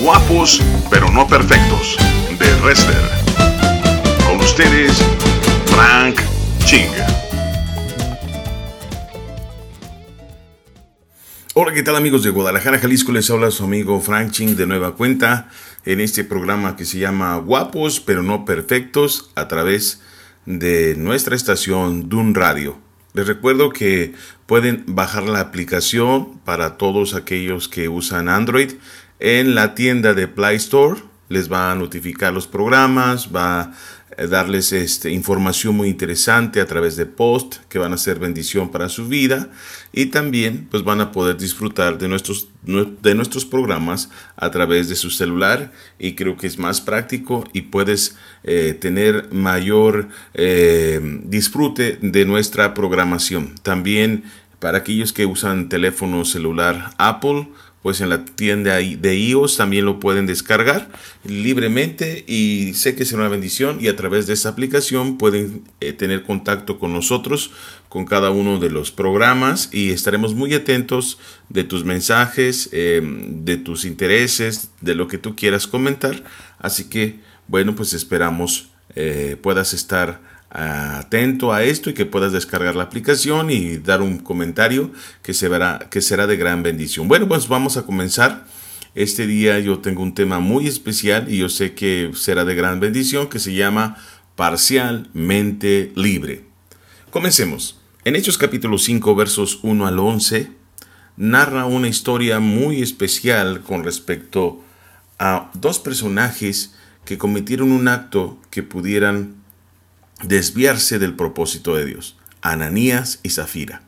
Guapos pero no perfectos de Wrestler. Con ustedes, Frank Ching. Hola, ¿qué tal amigos de Guadalajara, Jalisco? Les habla su amigo Frank Ching de nueva cuenta en este programa que se llama Guapos pero no perfectos a través de nuestra estación Dun Radio. Les recuerdo que pueden bajar la aplicación para todos aquellos que usan Android en la tienda de Play Store. Les va a notificar los programas, va a darles este, información muy interesante a través de post que van a ser bendición para su vida y también pues van a poder disfrutar de nuestros, de nuestros programas a través de su celular y creo que es más práctico y puedes eh, tener mayor eh, disfrute de nuestra programación. También para aquellos que usan teléfono celular Apple, pues en la tienda de iOS también lo pueden descargar libremente y sé que será una bendición y a través de esa aplicación pueden eh, tener contacto con nosotros con cada uno de los programas y estaremos muy atentos de tus mensajes, em, de tus intereses, de lo que tú quieras comentar. Así que bueno, pues esperamos eh, puedas estar atento a esto y que puedas descargar la aplicación y dar un comentario que, que será de gran bendición. Bueno, pues vamos a comenzar. Este día yo tengo un tema muy especial y yo sé que será de gran bendición que se llama parcialmente libre. Comencemos. En Hechos capítulo 5 versos 1 al 11 narra una historia muy especial con respecto a dos personajes que cometieron un acto que pudieran desviarse del propósito de Dios. Ananías y Zafira.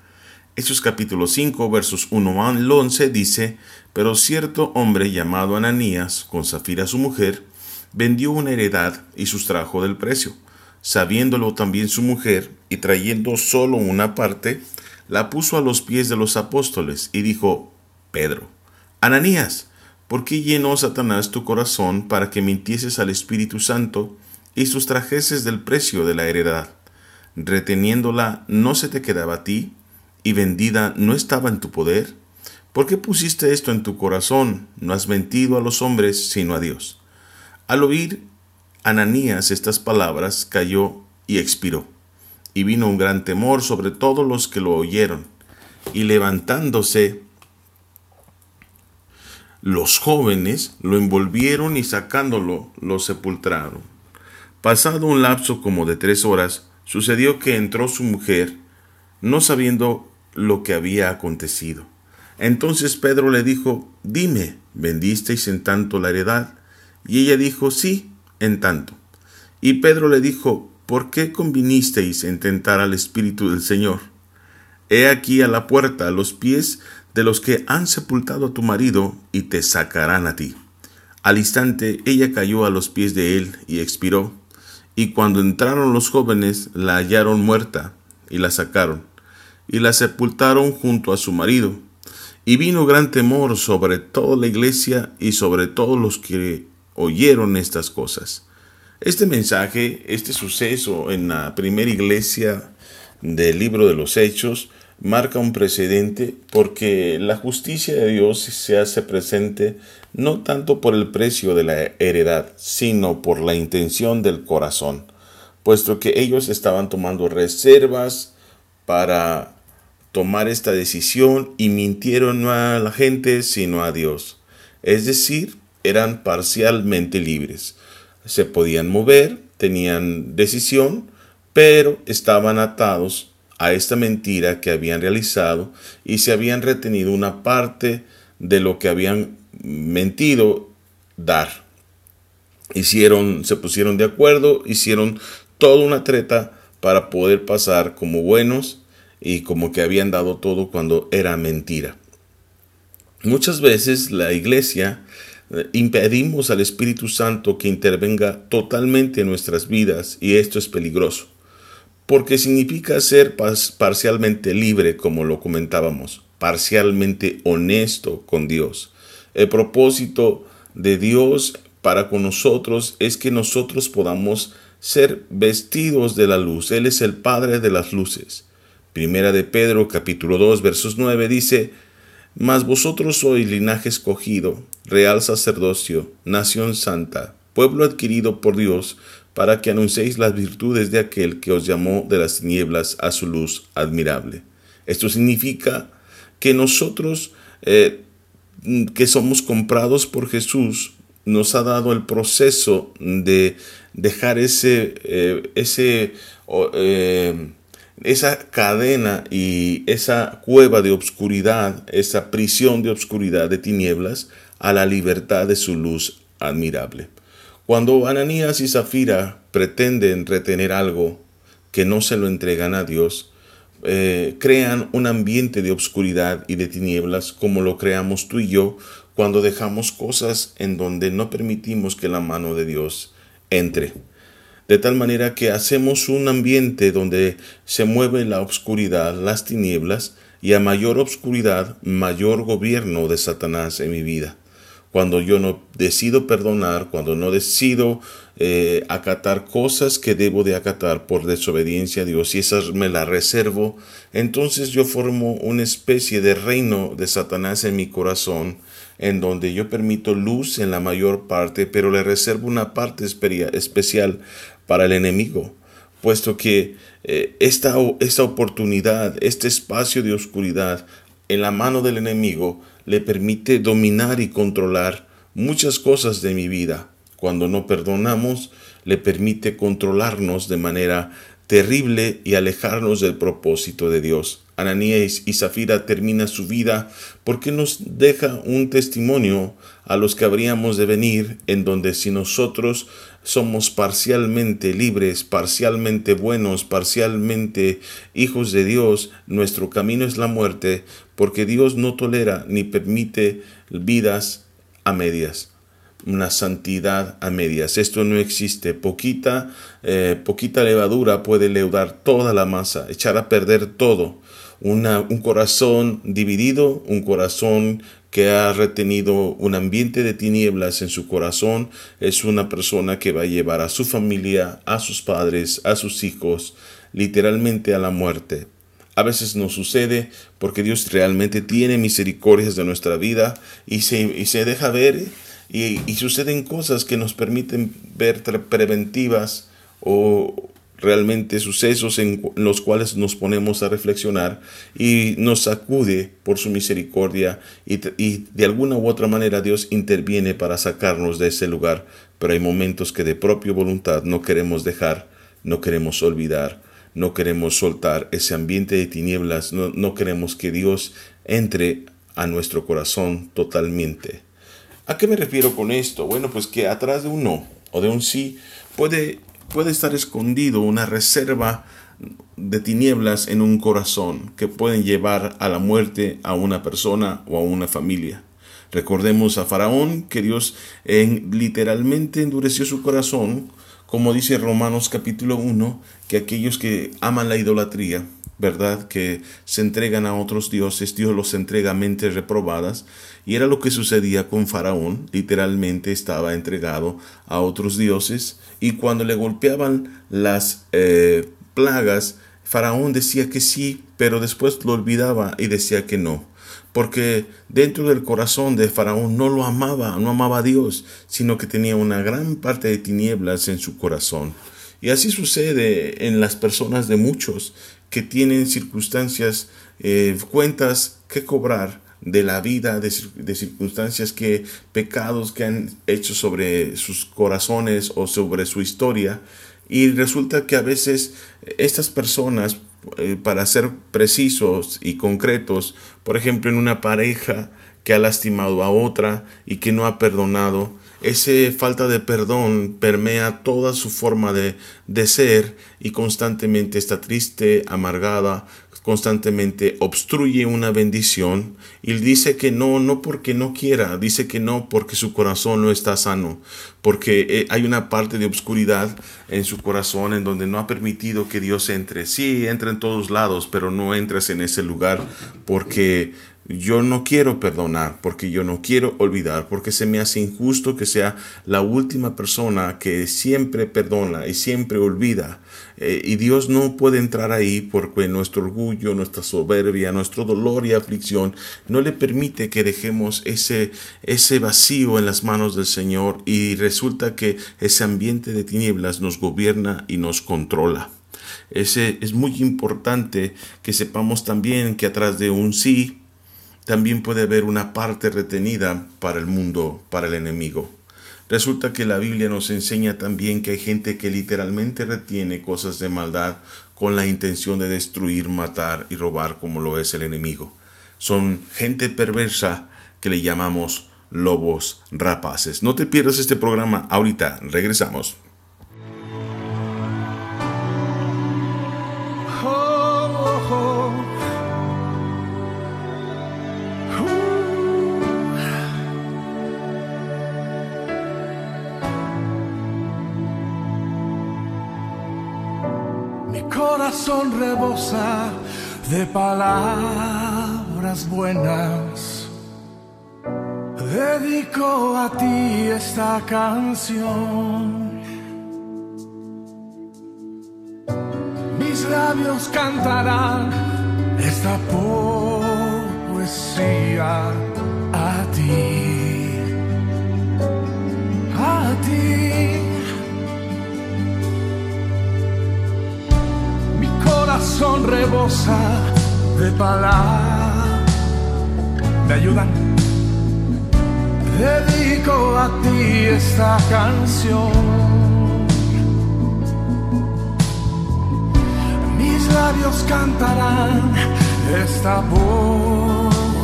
Hechos capítulo 5 versos 1 al 11 dice, pero cierto hombre llamado Ananías, con Zafira su mujer, vendió una heredad y sustrajo del precio. Sabiéndolo también su mujer, y trayendo solo una parte, la puso a los pies de los apóstoles y dijo, Pedro, Ananías, ¿por qué llenó Satanás tu corazón para que mintieses al Espíritu Santo y sustrajeses del precio de la heredad. Reteniéndola no se te quedaba a ti, y vendida no estaba en tu poder. ¿Por qué pusiste esto en tu corazón? No has mentido a los hombres, sino a Dios. Al oír Ananías estas palabras, cayó y expiró. Y vino un gran temor sobre todos los que lo oyeron. Y levantándose, los jóvenes lo envolvieron y sacándolo, lo sepultaron. Pasado un lapso como de tres horas, sucedió que entró su mujer, no sabiendo lo que había acontecido. Entonces Pedro le dijo, Dime, ¿vendisteis en tanto la heredad? Y ella dijo, Sí, en tanto. Y Pedro le dijo, ¿por qué convinisteis en tentar al Espíritu del Señor? He aquí a la puerta a los pies de los que han sepultado a tu marido y te sacarán a ti. Al instante ella cayó a los pies de él y expiró. Y cuando entraron los jóvenes, la hallaron muerta, y la sacaron, y la sepultaron junto a su marido. Y vino gran temor sobre toda la iglesia y sobre todos los que oyeron estas cosas. Este mensaje, este suceso en la primera iglesia del libro de los Hechos, marca un precedente porque la justicia de Dios se hace presente no tanto por el precio de la heredad, sino por la intención del corazón, puesto que ellos estaban tomando reservas para tomar esta decisión y mintieron no a la gente, sino a Dios. Es decir, eran parcialmente libres. Se podían mover, tenían decisión, pero estaban atados a esta mentira que habían realizado y se habían retenido una parte de lo que habían mentido dar. Hicieron, se pusieron de acuerdo, hicieron toda una treta para poder pasar como buenos y como que habían dado todo cuando era mentira. Muchas veces la iglesia eh, impedimos al Espíritu Santo que intervenga totalmente en nuestras vidas y esto es peligroso porque significa ser parcialmente libre, como lo comentábamos, parcialmente honesto con Dios. El propósito de Dios para con nosotros es que nosotros podamos ser vestidos de la luz. Él es el Padre de las luces. Primera de Pedro capítulo 2 versos 9 dice, Mas vosotros sois linaje escogido, real sacerdocio, nación santa, pueblo adquirido por Dios, para que anunciéis las virtudes de aquel que os llamó de las tinieblas a su luz admirable. Esto significa que nosotros, eh, que somos comprados por Jesús, nos ha dado el proceso de dejar ese, eh, eh, esa cadena y esa cueva de obscuridad, esa prisión de obscuridad, de tinieblas, a la libertad de su luz admirable. Cuando Ananías y Zafira pretenden retener algo que no se lo entregan a Dios, eh, crean un ambiente de obscuridad y de tinieblas como lo creamos tú y yo cuando dejamos cosas en donde no permitimos que la mano de Dios entre de tal manera que hacemos un ambiente donde se mueve la oscuridad, las tinieblas, y a mayor obscuridad, mayor gobierno de Satanás en mi vida. Cuando yo no decido perdonar, cuando no decido eh, acatar cosas que debo de acatar por desobediencia a Dios y esas me las reservo, entonces yo formo una especie de reino de Satanás en mi corazón, en donde yo permito luz en la mayor parte, pero le reservo una parte especial para el enemigo, puesto que eh, esta, esta oportunidad, este espacio de oscuridad en la mano del enemigo le permite dominar y controlar muchas cosas de mi vida. Cuando no perdonamos, le permite controlarnos de manera terrible y alejarnos del propósito de Dios. Ananías y Zafira termina su vida porque nos deja un testimonio a los que habríamos de venir en donde si nosotros somos parcialmente libres, parcialmente buenos, parcialmente hijos de Dios, nuestro camino es la muerte, porque Dios no tolera ni permite vidas a medias una santidad a medias. Esto no existe. Poquita, eh, poquita levadura puede leudar toda la masa, echar a perder todo. Un corazón dividido, un corazón que ha retenido un ambiente de tinieblas en su corazón es una persona que va a llevar a su familia, a sus padres, a sus hijos, literalmente a la muerte. A veces nos sucede porque Dios realmente tiene misericordias de nuestra vida y se, se deja ver y, y, suceden cosas que nos permiten ver preventivas o, realmente sucesos en los cuales nos ponemos a reflexionar y nos sacude por su misericordia y, de alguna u otra manera Dios interviene para sacarnos de ese lugar, pero hay momentos que de propia voluntad no queremos dejar, no queremos olvidar, no queremos soltar ese ambiente de tinieblas, no, no queremos que Dios entre a nuestro corazón totalmente. ¿A qué me refiero con esto? Bueno, pues que atrás de un no o de un sí puede puede estar escondido una reserva de tinieblas en un corazón que pueden llevar a la muerte a una persona o a una familia. Recordemos a Faraón que Dios en, literalmente endureció su corazón, como dice Romanos capítulo 1, que aquellos que aman la idolatría, ¿verdad? Que se entregan a otros dioses, Dios los entrega a mentes reprobadas. Y era lo que sucedía con Faraón, literalmente estaba entregado a otros dioses y cuando le golpeaban las eh, plagas, Faraón decía que sí, pero después lo olvidaba y decía que no. Porque dentro del corazón de Faraón no lo amaba, no amaba a Dios, sino que tenía una gran parte de tinieblas en su corazón. Y así sucede en las personas de muchos que tienen circunstancias, eh, cuentas que cobrar de la vida, de, circunstancias que, pecados que han hecho sobre sus corazones o sobre su historia. Y resulta que a veces estas personas, para ser precisos y concretos, por ejemplo en una pareja que ha lastimado a otra y que no ha perdonado, esa falta de perdón permea toda su forma de, de ser y constantemente está triste, amargada, constantemente obstruye una bendición y dice que no, no porque no quiera, dice que no porque su corazón no está sano, porque eh, hay una parte de obscuridad en su corazón en donde no ha permitido que Dios entre. Sí, entra en todos lados, pero no entras en ese lugar porque yo no quiero perdonar, porque yo no quiero olvidar, porque se me hace injusto que sea la última persona que siempre perdona y siempre olvida. Eh, y Dios no puede entrar ahí porque nuestro orgullo, nuestra soberbia, nuestro dolor y aflicción no le permite que dejemos ese, ese vacío en las manos del Señor y resulta que ese ambiente de tinieblas nos gobierna y nos controla. Ese, es muy importante que sepamos también que atrás de un sí también puede haber una parte retenida para el mundo, para el enemigo. Resulta que la Biblia nos enseña también que hay gente que literalmente retiene cosas de maldad con la intención de destruir, matar y robar como lo es el enemigo. Son gente perversa que le llamamos lobos rapaces. No te pierdas este programa ahorita, regresamos. Corazón rebosa de palabras buenas. Dedico a ti esta canción. Mis labios cantarán esta poesía a ti. A ti. Corazón rebosa de palabras. ¿Me ayudan? Dedico a ti esta canción. Mis labios cantarán esta poesía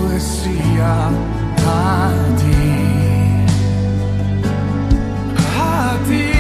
a ti. A ti.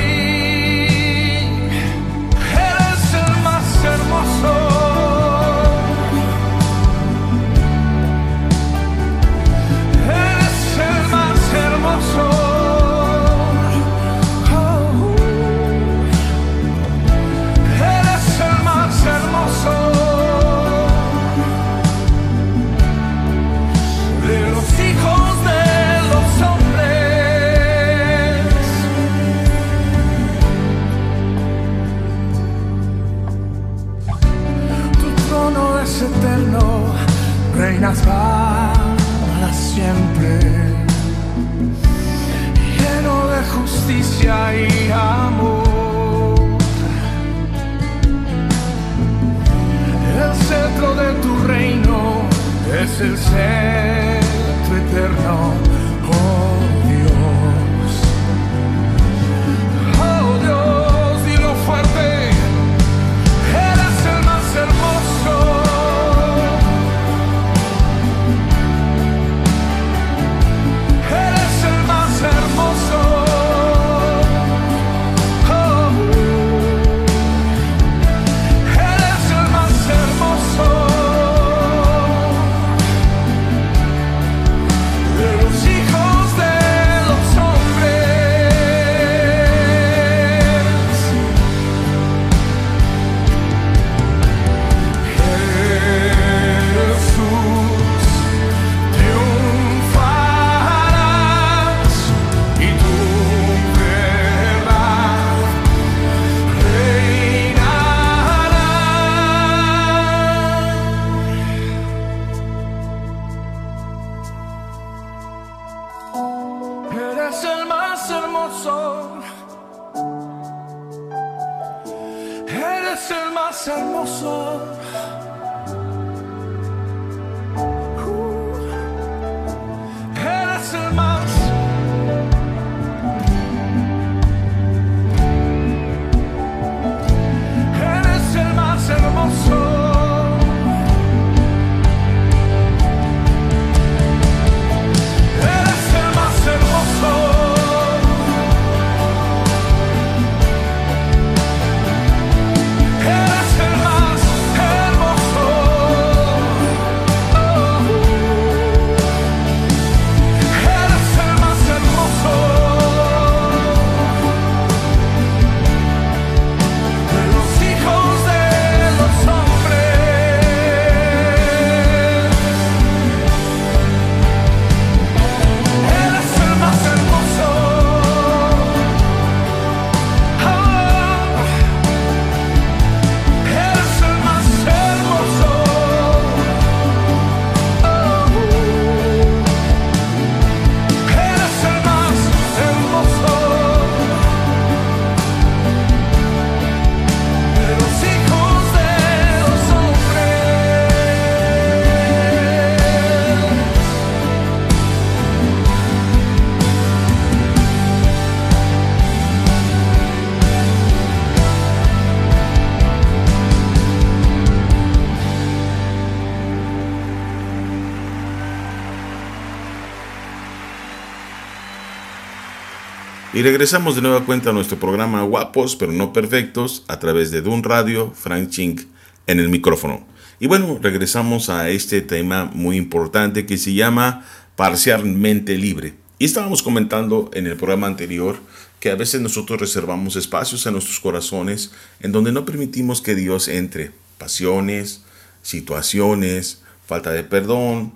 Para siempre, lleno de justicia y amor. El centro de tu reino es el centro eterno Y regresamos de nueva cuenta a nuestro programa Guapos pero no perfectos a través de Dun Radio, Frank Ching en el micrófono. Y bueno, regresamos a este tema muy importante que se llama parcialmente libre. Y estábamos comentando en el programa anterior que a veces nosotros reservamos espacios en nuestros corazones en donde no permitimos que Dios entre. Pasiones, situaciones, falta de perdón,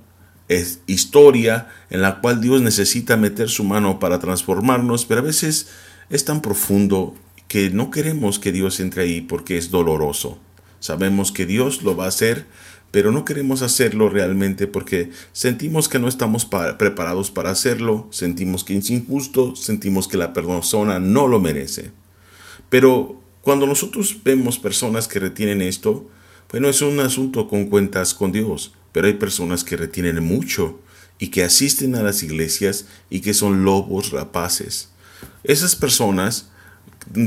es historia en la cual Dios necesita meter su mano para transformarnos, pero a veces es tan profundo que no queremos que Dios entre ahí porque es doloroso. Sabemos que Dios lo va a hacer, pero no queremos hacerlo realmente porque sentimos que no estamos preparados para hacerlo, sentimos que es injusto, sentimos que la persona no lo merece. Pero cuando nosotros vemos personas que retienen esto, bueno, es un asunto con cuentas con Dios. Pero hay personas que retienen mucho y que asisten a las iglesias y que son lobos rapaces. Esas personas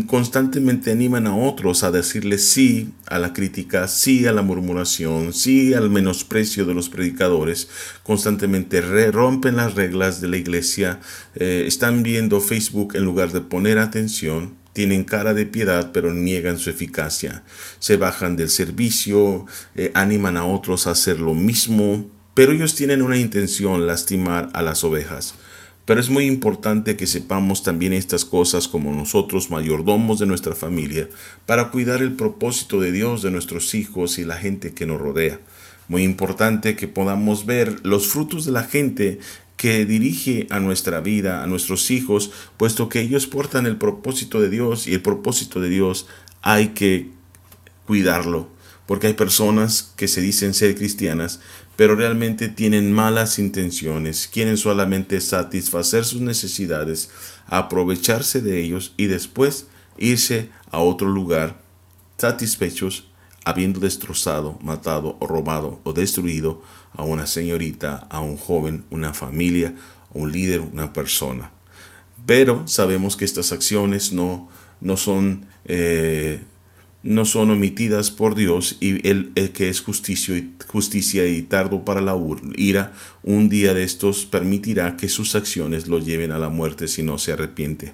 constantemente animan a otros a decirle sí a la crítica, sí a la murmuración, sí al menosprecio de los predicadores, constantemente rompen las reglas de la iglesia, eh, están viendo Facebook en lugar de poner atención, tienen cara de piedad pero niegan su eficacia, se bajan del servicio, eh, animan a otros a hacer lo mismo, pero ellos tienen una intención, lastimar a las ovejas. Pero es muy importante que sepamos también estas cosas como nosotros, mayordomos de nuestra familia, para cuidar el propósito de Dios de nuestros hijos y la gente que nos rodea. Muy importante que podamos ver los frutos de la gente que dirige a nuestra vida, a nuestros hijos, puesto que ellos portan el propósito de Dios y el propósito de Dios hay que cuidarlo, porque hay personas que se dicen ser cristianas, pero realmente tienen malas intenciones, quieren solamente satisfacer sus necesidades, aprovecharse de ellos y después irse a otro lugar satisfechos habiendo destrozado, matado o robado o destruido a una señorita, a un joven, una familia, un líder, una persona. Pero sabemos que estas acciones no, no son eh, no son omitidas por Dios y el, que es justicia y, justicia y tardo para la ira, un día de estos permitirá que sus acciones lo lleven a la muerte si no se arrepiente.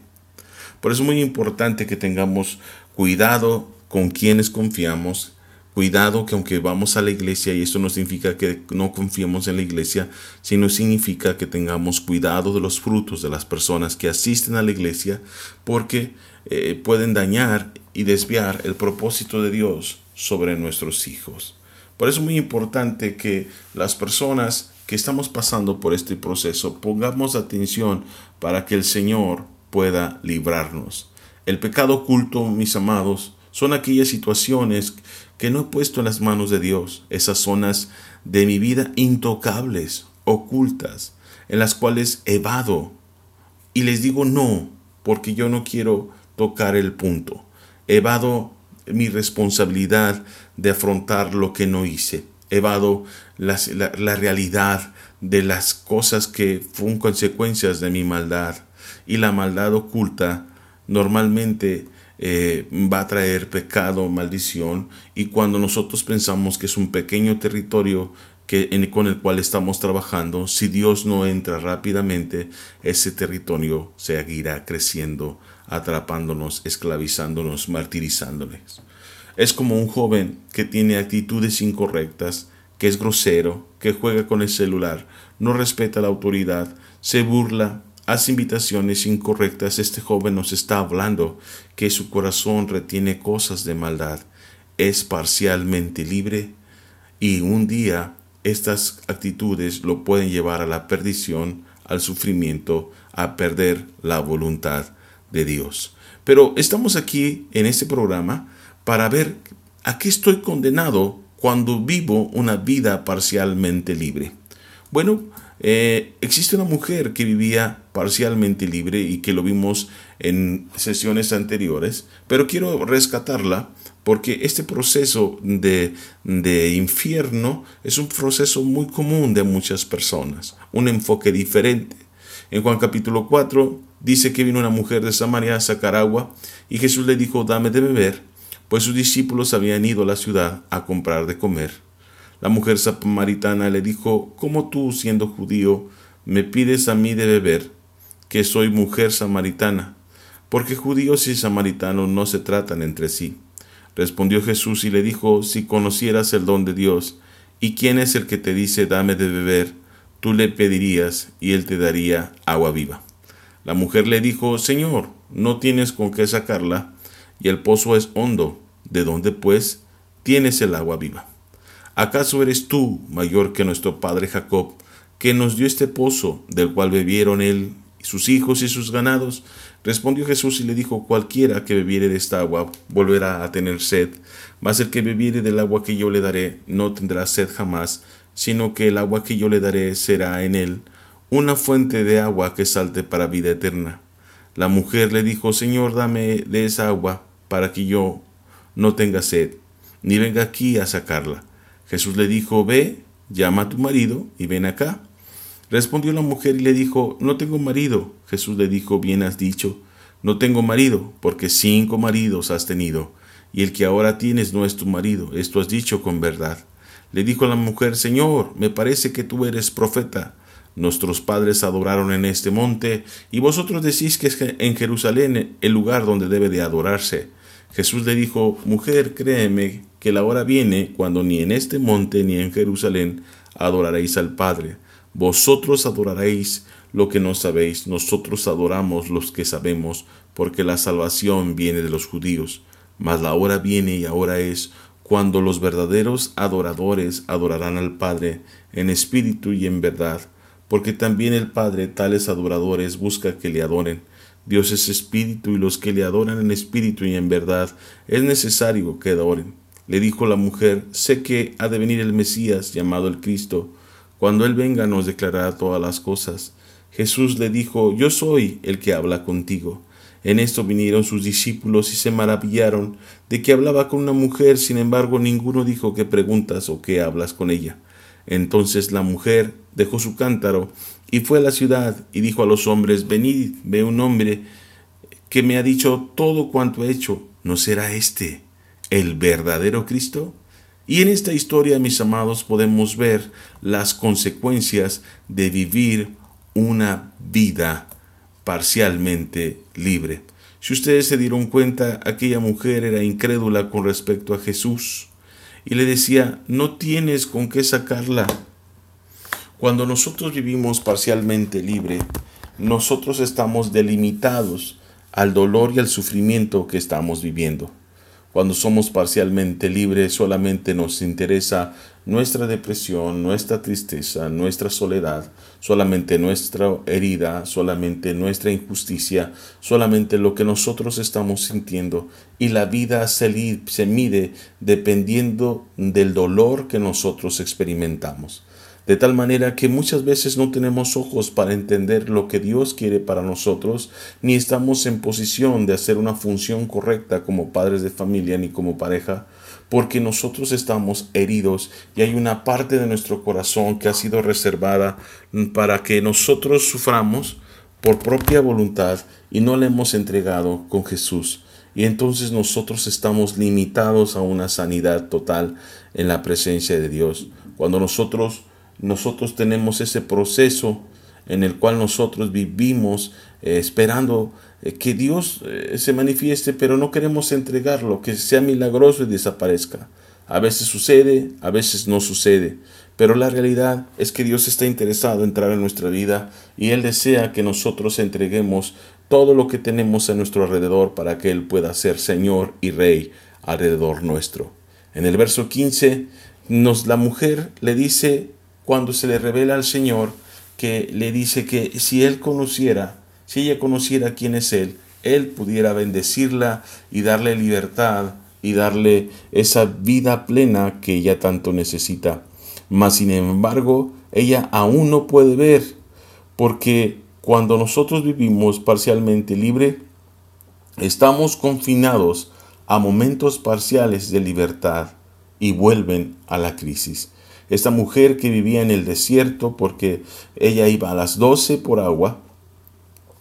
Por eso es muy importante que tengamos cuidado con quienes confiamos, cuidado que aunque vamos a la iglesia, y esto no significa que no confiemos en la iglesia, sino significa que tengamos cuidado de los frutos de las personas que asisten a la iglesia, porque eh, pueden dañar y desviar el propósito de Dios sobre nuestros hijos. Por eso es muy importante que las personas que estamos pasando por este proceso pongamos atención para que el Señor pueda librarnos. El pecado oculto, mis amados, son aquellas situaciones que no he puesto en las manos de Dios, esas zonas de mi vida intocables, ocultas, en las cuales evado y les digo no, porque yo no quiero tocar el punto. Evado mi responsabilidad de afrontar lo que no hice. Evado la, la, realidad de las cosas que fueron consecuencias de mi maldad. Y la maldad oculta normalmente eh, va a traer pecado, maldición. Y cuando nosotros pensamos que es un pequeño territorio que, con el cual estamos trabajando, si Dios no entra rápidamente, ese territorio seguirá creciendo atrapándonos, esclavizándonos, martirizándoles. Es como un joven que tiene actitudes incorrectas, que es grosero, que juega con el celular, no respeta la autoridad, se burla, hace invitaciones incorrectas. Este joven nos está hablando que su corazón retiene cosas de maldad, es parcialmente libre y un día estas actitudes lo pueden llevar a la perdición, al sufrimiento, a perder la voluntad de Dios. Pero estamos aquí en este programa para ver a qué estoy condenado cuando vivo una vida parcialmente libre. Bueno, eh, existe una mujer que vivía parcialmente libre y que lo vimos en sesiones anteriores, pero quiero rescatarla porque este proceso de, de infierno es un proceso muy común de muchas personas, un enfoque diferente. En Juan capítulo 4 dice que vino una mujer de Samaria a sacar agua y Jesús le dijo, dame de beber, pues sus discípulos habían ido a la ciudad a comprar de comer. La mujer samaritana le dijo, ¿cómo tú, siendo judío, me pides a mí de beber, que soy mujer samaritana? porque judíos y samaritanos no se tratan entre sí. Respondió Jesús y le dijo, si conocieras el don de Dios, y quién es el que te dice, dame de beber, tú le pedirías y él te daría agua viva. La mujer le dijo, Señor, no tienes con qué sacarla, y el pozo es hondo, ¿de dónde pues tienes el agua viva? ¿Acaso eres tú mayor que nuestro padre Jacob, que nos dio este pozo, del cual bebieron él, sus hijos y sus ganados? Respondió Jesús y le dijo, cualquiera que bebiere de esta agua volverá a tener sed, mas el que bebiere del agua que yo le daré no tendrá sed jamás, sino que el agua que yo le daré será en él una fuente de agua que salte para vida eterna. La mujer le dijo, Señor, dame de esa agua para que yo no tenga sed, ni venga aquí a sacarla. Jesús le dijo, Ve, llama a tu marido y ven acá. Respondió la mujer y le dijo, No tengo marido. Jesús le dijo, Bien has dicho, no tengo marido, porque cinco maridos has tenido, y el que ahora tienes no es tu marido, esto has dicho con verdad. Le dijo la mujer, Señor, me parece que tú eres profeta. Nuestros padres adoraron en este monte, y vosotros decís que es en Jerusalén el lugar donde debe de adorarse. Jesús le dijo, Mujer, créeme que la hora viene cuando ni en este monte ni en Jerusalén adoraréis al Padre. Vosotros adoraréis lo que no sabéis, nosotros adoramos los que sabemos, porque la salvación viene de los judíos. Mas la hora viene y ahora es cuando los verdaderos adoradores adorarán al Padre en espíritu y en verdad, porque también el Padre tales adoradores busca que le adoren. Dios es espíritu y los que le adoran en espíritu y en verdad es necesario que adoren. Le dijo la mujer, sé que ha de venir el Mesías llamado el Cristo, cuando Él venga nos declarará todas las cosas. Jesús le dijo, Yo soy el que habla contigo. En esto vinieron sus discípulos y se maravillaron de que hablaba con una mujer, sin embargo ninguno dijo qué preguntas o qué hablas con ella. Entonces la mujer dejó su cántaro y fue a la ciudad y dijo a los hombres, Venid, ve un hombre que me ha dicho todo cuanto he hecho. ¿No será este el verdadero Cristo? Y en esta historia, mis amados, podemos ver las consecuencias de vivir una vida parcialmente libre. Si ustedes se dieron cuenta, aquella mujer era incrédula con respecto a Jesús y le decía, no tienes con qué sacarla. Cuando nosotros vivimos parcialmente libre, nosotros estamos delimitados al dolor y al sufrimiento que estamos viviendo. Cuando somos parcialmente libres solamente nos interesa nuestra depresión, nuestra tristeza, nuestra soledad, solamente nuestra herida, solamente nuestra injusticia, solamente lo que nosotros estamos sintiendo. Y la vida se, mide dependiendo del dolor que nosotros experimentamos de tal manera que muchas veces no tenemos ojos para entender lo que Dios quiere para nosotros, ni estamos en posición de hacer una función correcta como padres de familia ni como pareja, porque nosotros estamos heridos y hay una parte de nuestro corazón que ha sido reservada para que nosotros suframos por propia voluntad y no le hemos entregado con Jesús. Y entonces nosotros estamos limitados a una sanidad total en la presencia de Dios. Cuando nosotros nosotros tenemos ese proceso en el cual nosotros vivimos eh, esperando eh, que Dios eh, se manifieste, pero no queremos entregarlo, que sea milagroso y desaparezca. A veces sucede, a veces no sucede, pero la realidad es que Dios está interesado en entrar en nuestra vida y Él desea que nosotros entreguemos todo lo que tenemos a nuestro alrededor para que Él pueda ser Señor y Rey alrededor nuestro. En el verso 15, nos, la mujer le dice cuando se le revela al Señor que le dice que si él conociera, si ella conociera quién es él, él pudiera bendecirla y darle libertad y darle esa vida plena que ella tanto necesita. Mas sin embargo, ella aún no puede ver, porque cuando nosotros vivimos parcialmente libre, estamos confinados a momentos parciales de libertad y vuelven a la crisis. Esta mujer que vivía en el desierto porque ella iba a las 12 por agua,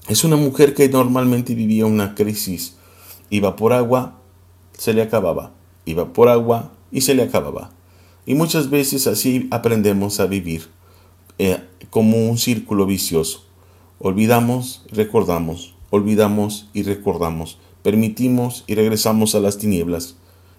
es una mujer que normalmente vivía una crisis. Iba por agua, se le acababa. Iba por agua y se le acababa. Y muchas veces así aprendemos a vivir eh, como un círculo vicioso. Olvidamos, recordamos, olvidamos y recordamos, permitimos y regresamos a las tinieblas.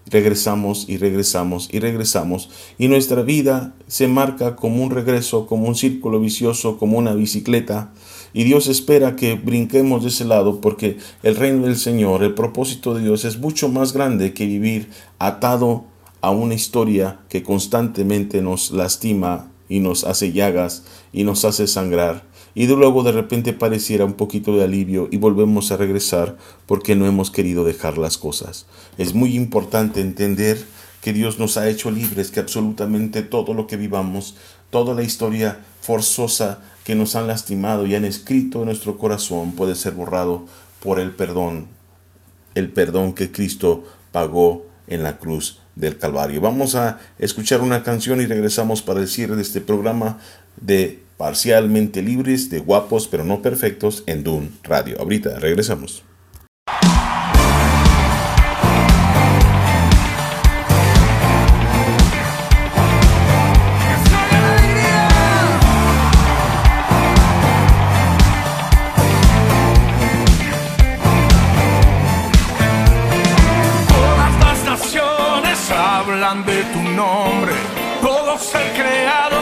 Regresamos y regresamos y regresamos y nuestra vida se marca como un regreso, como un círculo vicioso, como una bicicleta. Y Dios espera que brinquemos de ese lado porque el reino del Señor, el propósito de Dios es mucho más grande que vivir atado a una historia que constantemente nos lastima y nos hace llagas y nos hace sangrar y luego de repente pareciera un poquito de alivio y volvemos a regresar porque no hemos querido dejar las cosas. Es muy importante entender que Dios nos ha hecho libres, que absolutamente todo lo que vivamos, toda la historia forzosa que nos han lastimado y han escrito en nuestro corazón puede ser borrado por el perdón, el perdón que Cristo pagó en la cruz del Calvario. Vamos a escuchar una canción y regresamos para el cierre de este programa de parcialmente libres de guapos pero no perfectos en Dune Radio. Ahorita regresamos. Todas las naciones hablan de tu nombre. Todo ser creado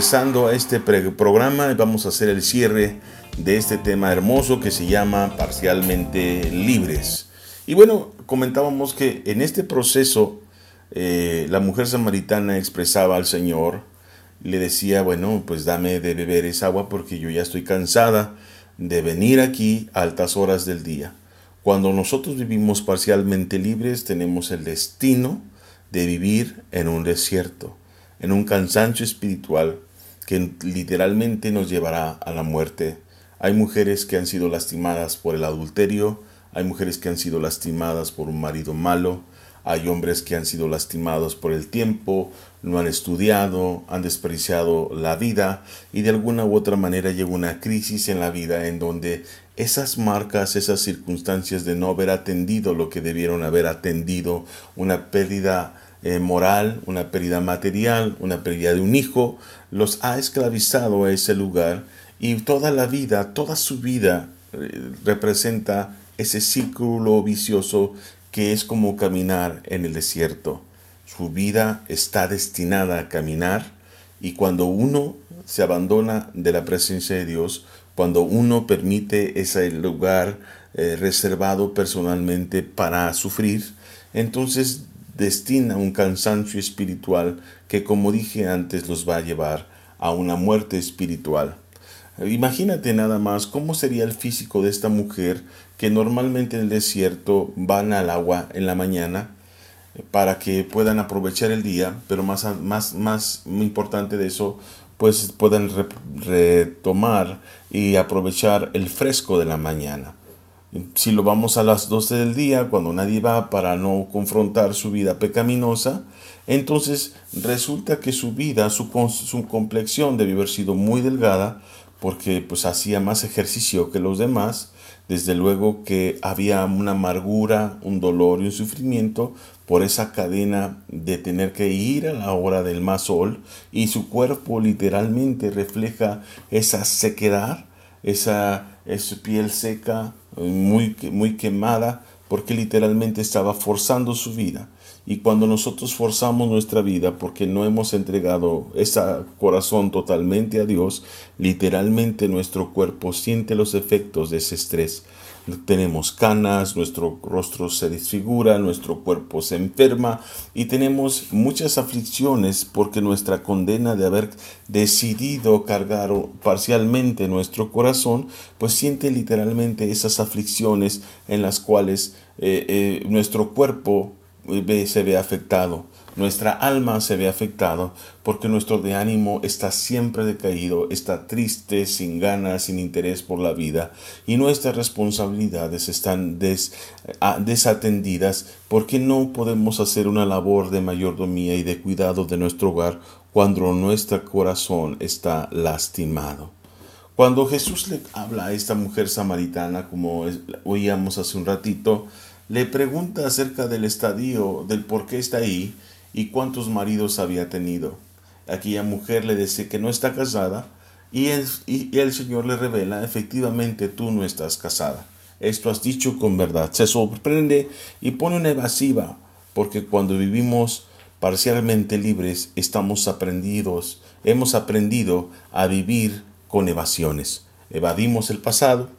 regresando a este programa vamos a hacer el cierre de este tema hermoso que se llama Parcialmente Libres. Y bueno, comentábamos que en este proceso eh, la mujer samaritana expresaba al Señor, le decía, bueno, pues dame de beber esa agua porque yo ya estoy cansada de venir aquí a altas horas del día. Cuando nosotros vivimos parcialmente libres, tenemos el destino de vivir en un desierto en un cansancio espiritual que literalmente nos llevará a la muerte. Hay mujeres que han sido lastimadas por el adulterio, hay mujeres que han sido lastimadas por un marido malo, hay hombres que han sido lastimados por el tiempo, no han estudiado, han despreciado la vida y de alguna u otra manera llega una crisis en la vida en donde esas marcas, esas circunstancias de no haber atendido lo que debieron haber atendido, una pérdida eh, moral, una pérdida material, una pérdida de un hijo, los ha esclavizado a ese lugar y toda la vida, toda su vida eh, representa ese círculo vicioso que es como caminar en el desierto. Su vida está destinada a caminar y cuando uno se abandona de la presencia de Dios, cuando uno permite ese lugar eh, reservado personalmente para sufrir, entonces destina un cansancio espiritual que, como dije antes, los va a llevar a una muerte espiritual. Imagínate nada más cómo sería el físico de esta mujer que normalmente en el desierto van al agua en la mañana para que puedan aprovechar el día, pero más, más, más importante de eso, pues puedan retomar y aprovechar el fresco de la mañana. Si lo vamos a las 12 del día, cuando nadie va para no confrontar su vida pecaminosa, entonces resulta que su vida, su, su complexión debe haber sido muy delgada porque pues hacía más ejercicio que los demás. Desde luego que había una amargura, un dolor y un sufrimiento por esa cadena de tener que ir a la hora del más sol y su cuerpo literalmente refleja esa sequedad, esa, esa piel seca, muy, muy quemada, porque literalmente estaba forzando su vida. Y cuando nosotros forzamos nuestra vida porque no hemos entregado ese corazón totalmente a Dios, literalmente nuestro cuerpo siente los efectos de ese estrés tenemos canas, nuestro rostro se desfigura, nuestro cuerpo se enferma y tenemos muchas aflicciones porque nuestra condena de haber decidido cargar parcialmente nuestro corazón, pues siente literalmente esas aflicciones en las cuales eh, eh, nuestro cuerpo eh, se ve afectado. Nuestra alma se ve afectada porque nuestro de ánimo está siempre decaído, está triste, sin ganas, sin interés por la vida y nuestras responsabilidades están desatendidas porque no podemos hacer una labor de mayordomía y de cuidado de nuestro hogar cuando nuestro corazón está lastimado. Cuando Jesús le habla a esta mujer samaritana, como oíamos hace un ratito, le pregunta acerca del estadio, del por qué está ahí, y cuántos maridos había tenido. Aquella mujer le dice que no está casada y el, y el Señor le revela, efectivamente tú no estás casada. Esto has dicho con verdad. Se sorprende y pone una evasiva, porque cuando vivimos parcialmente libres estamos aprendidos, hemos aprendido a vivir con evasiones. Evadimos el pasado,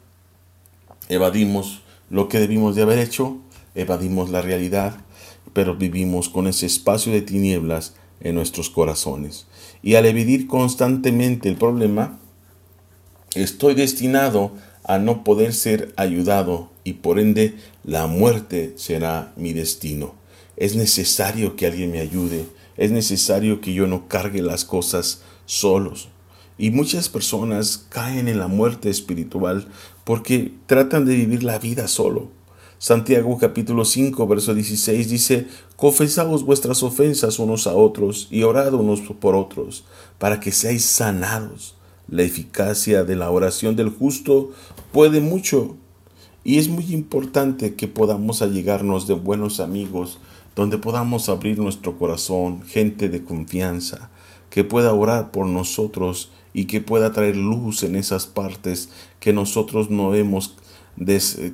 evadimos lo que debimos de haber hecho, evadimos la realidad pero vivimos con ese espacio de tinieblas en nuestros corazones. Y al evidir constantemente el problema, estoy destinado a no poder ser ayudado y por ende la muerte será mi destino. Es necesario que alguien me ayude, es necesario que yo no cargue las cosas solos. Y muchas personas caen en la muerte espiritual porque tratan de vivir la vida solo Santiago capítulo 5, verso 16 dice, Confesaos vuestras ofensas unos a otros y orad unos por otros, para que seáis sanados. La eficacia de la oración del justo puede mucho y es muy importante que podamos allegarnos de buenos amigos, donde podamos abrir nuestro corazón, gente de confianza, que pueda orar por nosotros y que pueda traer luz en esas partes que nosotros no hemos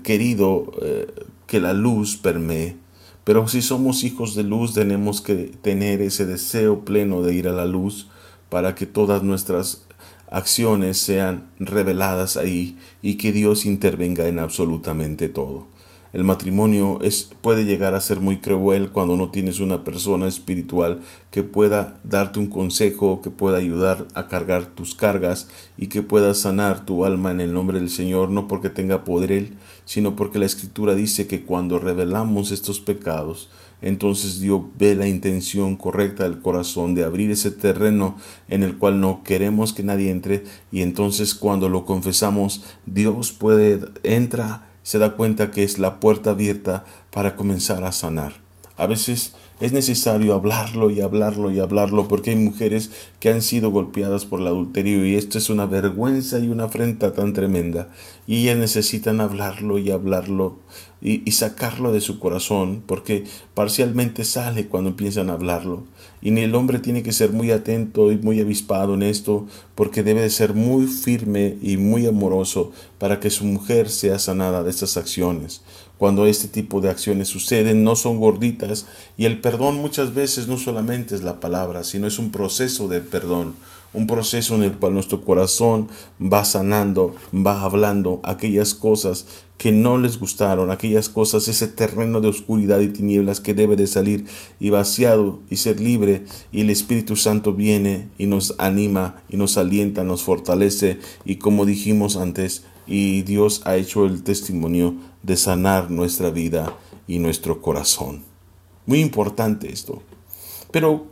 querido eh, que la luz permee. Pero si somos hijos de luz tenemos que tener ese deseo pleno de ir a la luz, para que todas nuestras acciones sean reveladas ahí y que Dios intervenga en absolutamente todo. El matrimonio es, puede llegar a ser muy cruel cuando no tienes una persona espiritual que pueda darte un consejo, que pueda ayudar a cargar tus cargas y que pueda sanar tu alma en el nombre del Señor, no porque tenga poder Él, sino porque la Escritura dice que cuando revelamos estos pecados, entonces Dios ve la intención correcta del corazón de abrir ese terreno en el cual no queremos que nadie entre y entonces cuando lo confesamos Dios puede entra se da cuenta que es la puerta abierta para comenzar a sanar. A veces es necesario hablarlo y hablarlo y hablarlo porque hay mujeres que han sido golpeadas por el adulterio y esto es una vergüenza y una afrenta tan tremenda y ellas necesitan hablarlo y hablarlo y, sacarlo de su corazón porque parcialmente sale cuando empiezan a hablarlo y el hombre tiene que ser muy atento y muy avispado en esto porque debe de ser muy firme y muy amoroso para que su mujer sea sanada de estas acciones. Cuando este tipo de acciones suceden, no son gorditas y el perdón muchas veces no solamente es la palabra, sino es un proceso de perdón, un proceso en el cual nuestro corazón va sanando, va hablando aquellas cosas que no les gustaron, aquellas cosas, ese terreno de oscuridad y tinieblas que debe de salir y vaciado y ser libre y el Espíritu Santo viene y nos anima y nos alienta, nos fortalece y como dijimos antes, y Dios ha hecho el testimonio de sanar nuestra vida y nuestro corazón. Muy importante esto. Pero,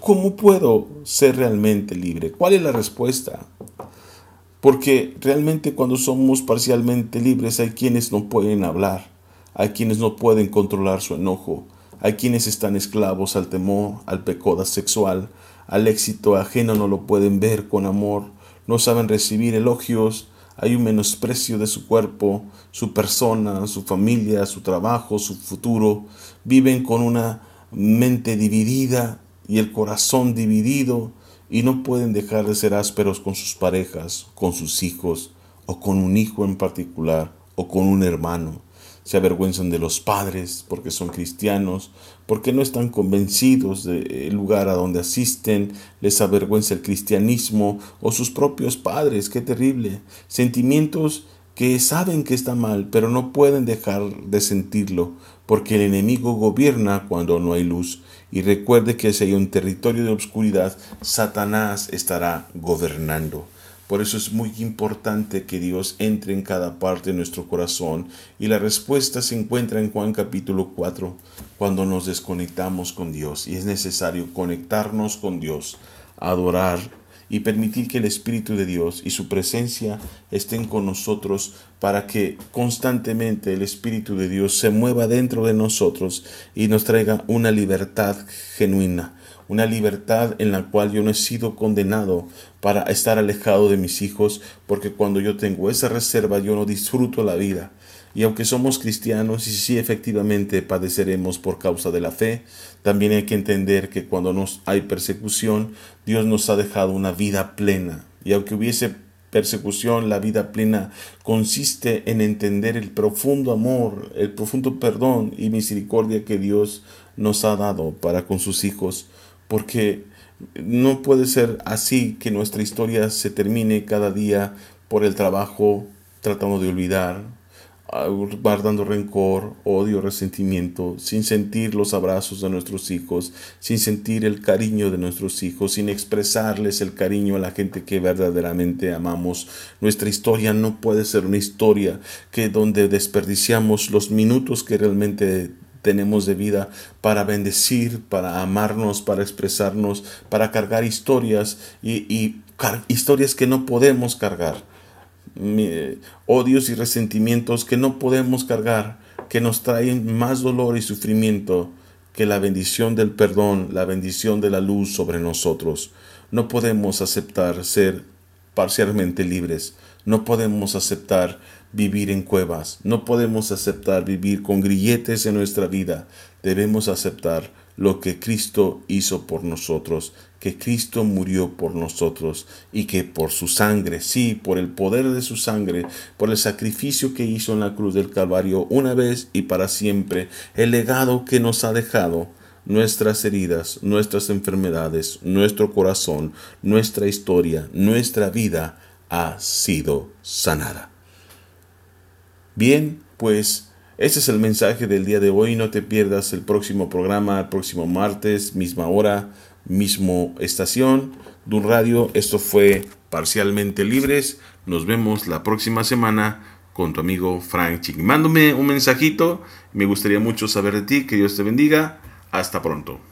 ¿cómo puedo ser realmente libre? ¿Cuál es la respuesta? Porque realmente cuando somos parcialmente libres hay quienes no pueden hablar, hay quienes no pueden controlar su enojo, hay quienes están esclavos al temor, al pecado sexual, al éxito ajeno no lo pueden ver con amor, no saben recibir elogios, hay un menosprecio de su cuerpo, su persona, su familia, su trabajo, su futuro. Viven con una mente dividida y el corazón dividido y no pueden dejar de ser ásperos con sus parejas, con sus hijos o con un hijo en particular o con un hermano se avergüenzan de los padres porque son cristianos, porque no están convencidos del lugar a donde asisten, les avergüenza el cristianismo o sus propios padres, qué terrible. Sentimientos que saben que está mal, pero no pueden dejar de sentirlo, porque el enemigo gobierna cuando no hay luz. Y recuerde que si hay un territorio de oscuridad, Satanás estará gobernando. Por eso es muy importante que Dios entre en cada parte de nuestro corazón y la respuesta se encuentra en Juan capítulo 4, cuando nos desconectamos con Dios y es necesario conectarnos con Dios, adorar y permitir que el Espíritu de Dios y su presencia estén con nosotros para que constantemente el Espíritu de Dios se mueva dentro de nosotros y nos traiga una libertad genuina una libertad en la cual yo no he sido condenado para estar alejado de mis hijos, porque cuando yo tengo esa reserva yo no disfruto la vida. Y aunque somos cristianos y sí efectivamente padeceremos por causa de la fe, también hay que entender que cuando nos hay persecución, Dios nos ha dejado una vida plena. Y aunque hubiese persecución, la vida plena consiste en entender el profundo amor, el profundo perdón y misericordia que Dios nos ha dado para con sus hijos porque no puede ser así que nuestra historia se termine cada día por el trabajo tratando de olvidar, guardando rencor, odio, resentimiento, sin sentir los abrazos de nuestros hijos, sin sentir el cariño de nuestros hijos, sin expresarles el cariño a la gente que verdaderamente amamos. Nuestra historia no puede ser una historia que donde desperdiciamos los minutos que realmente tenemos de vida para bendecir, para amarnos, para expresarnos, para cargar historias y, historias que no podemos cargar, odios y resentimientos que no podemos cargar, que nos traen más dolor y sufrimiento que la bendición del perdón, la bendición de la luz sobre nosotros. No podemos aceptar ser parcialmente libres, no podemos aceptar vivir en cuevas. No podemos aceptar vivir con grilletes en nuestra vida. Debemos aceptar lo que Cristo hizo por nosotros, que Cristo murió por nosotros y que por su sangre, sí, por el poder de su sangre, por el sacrificio que hizo en la cruz del Calvario una vez y para siempre, el legado que nos ha dejado, nuestras heridas, nuestras enfermedades, nuestro corazón, nuestra historia, nuestra vida ha sido sanada. Bien, pues ese es el mensaje del día de hoy. No te pierdas el próximo programa, el próximo martes, misma hora, mismo estación. Dun Radio, esto fue parcialmente libres. Nos vemos la próxima semana con tu amigo Frank Ching. Mándame un mensajito, me gustaría mucho saber de ti, que Dios te bendiga. Hasta pronto.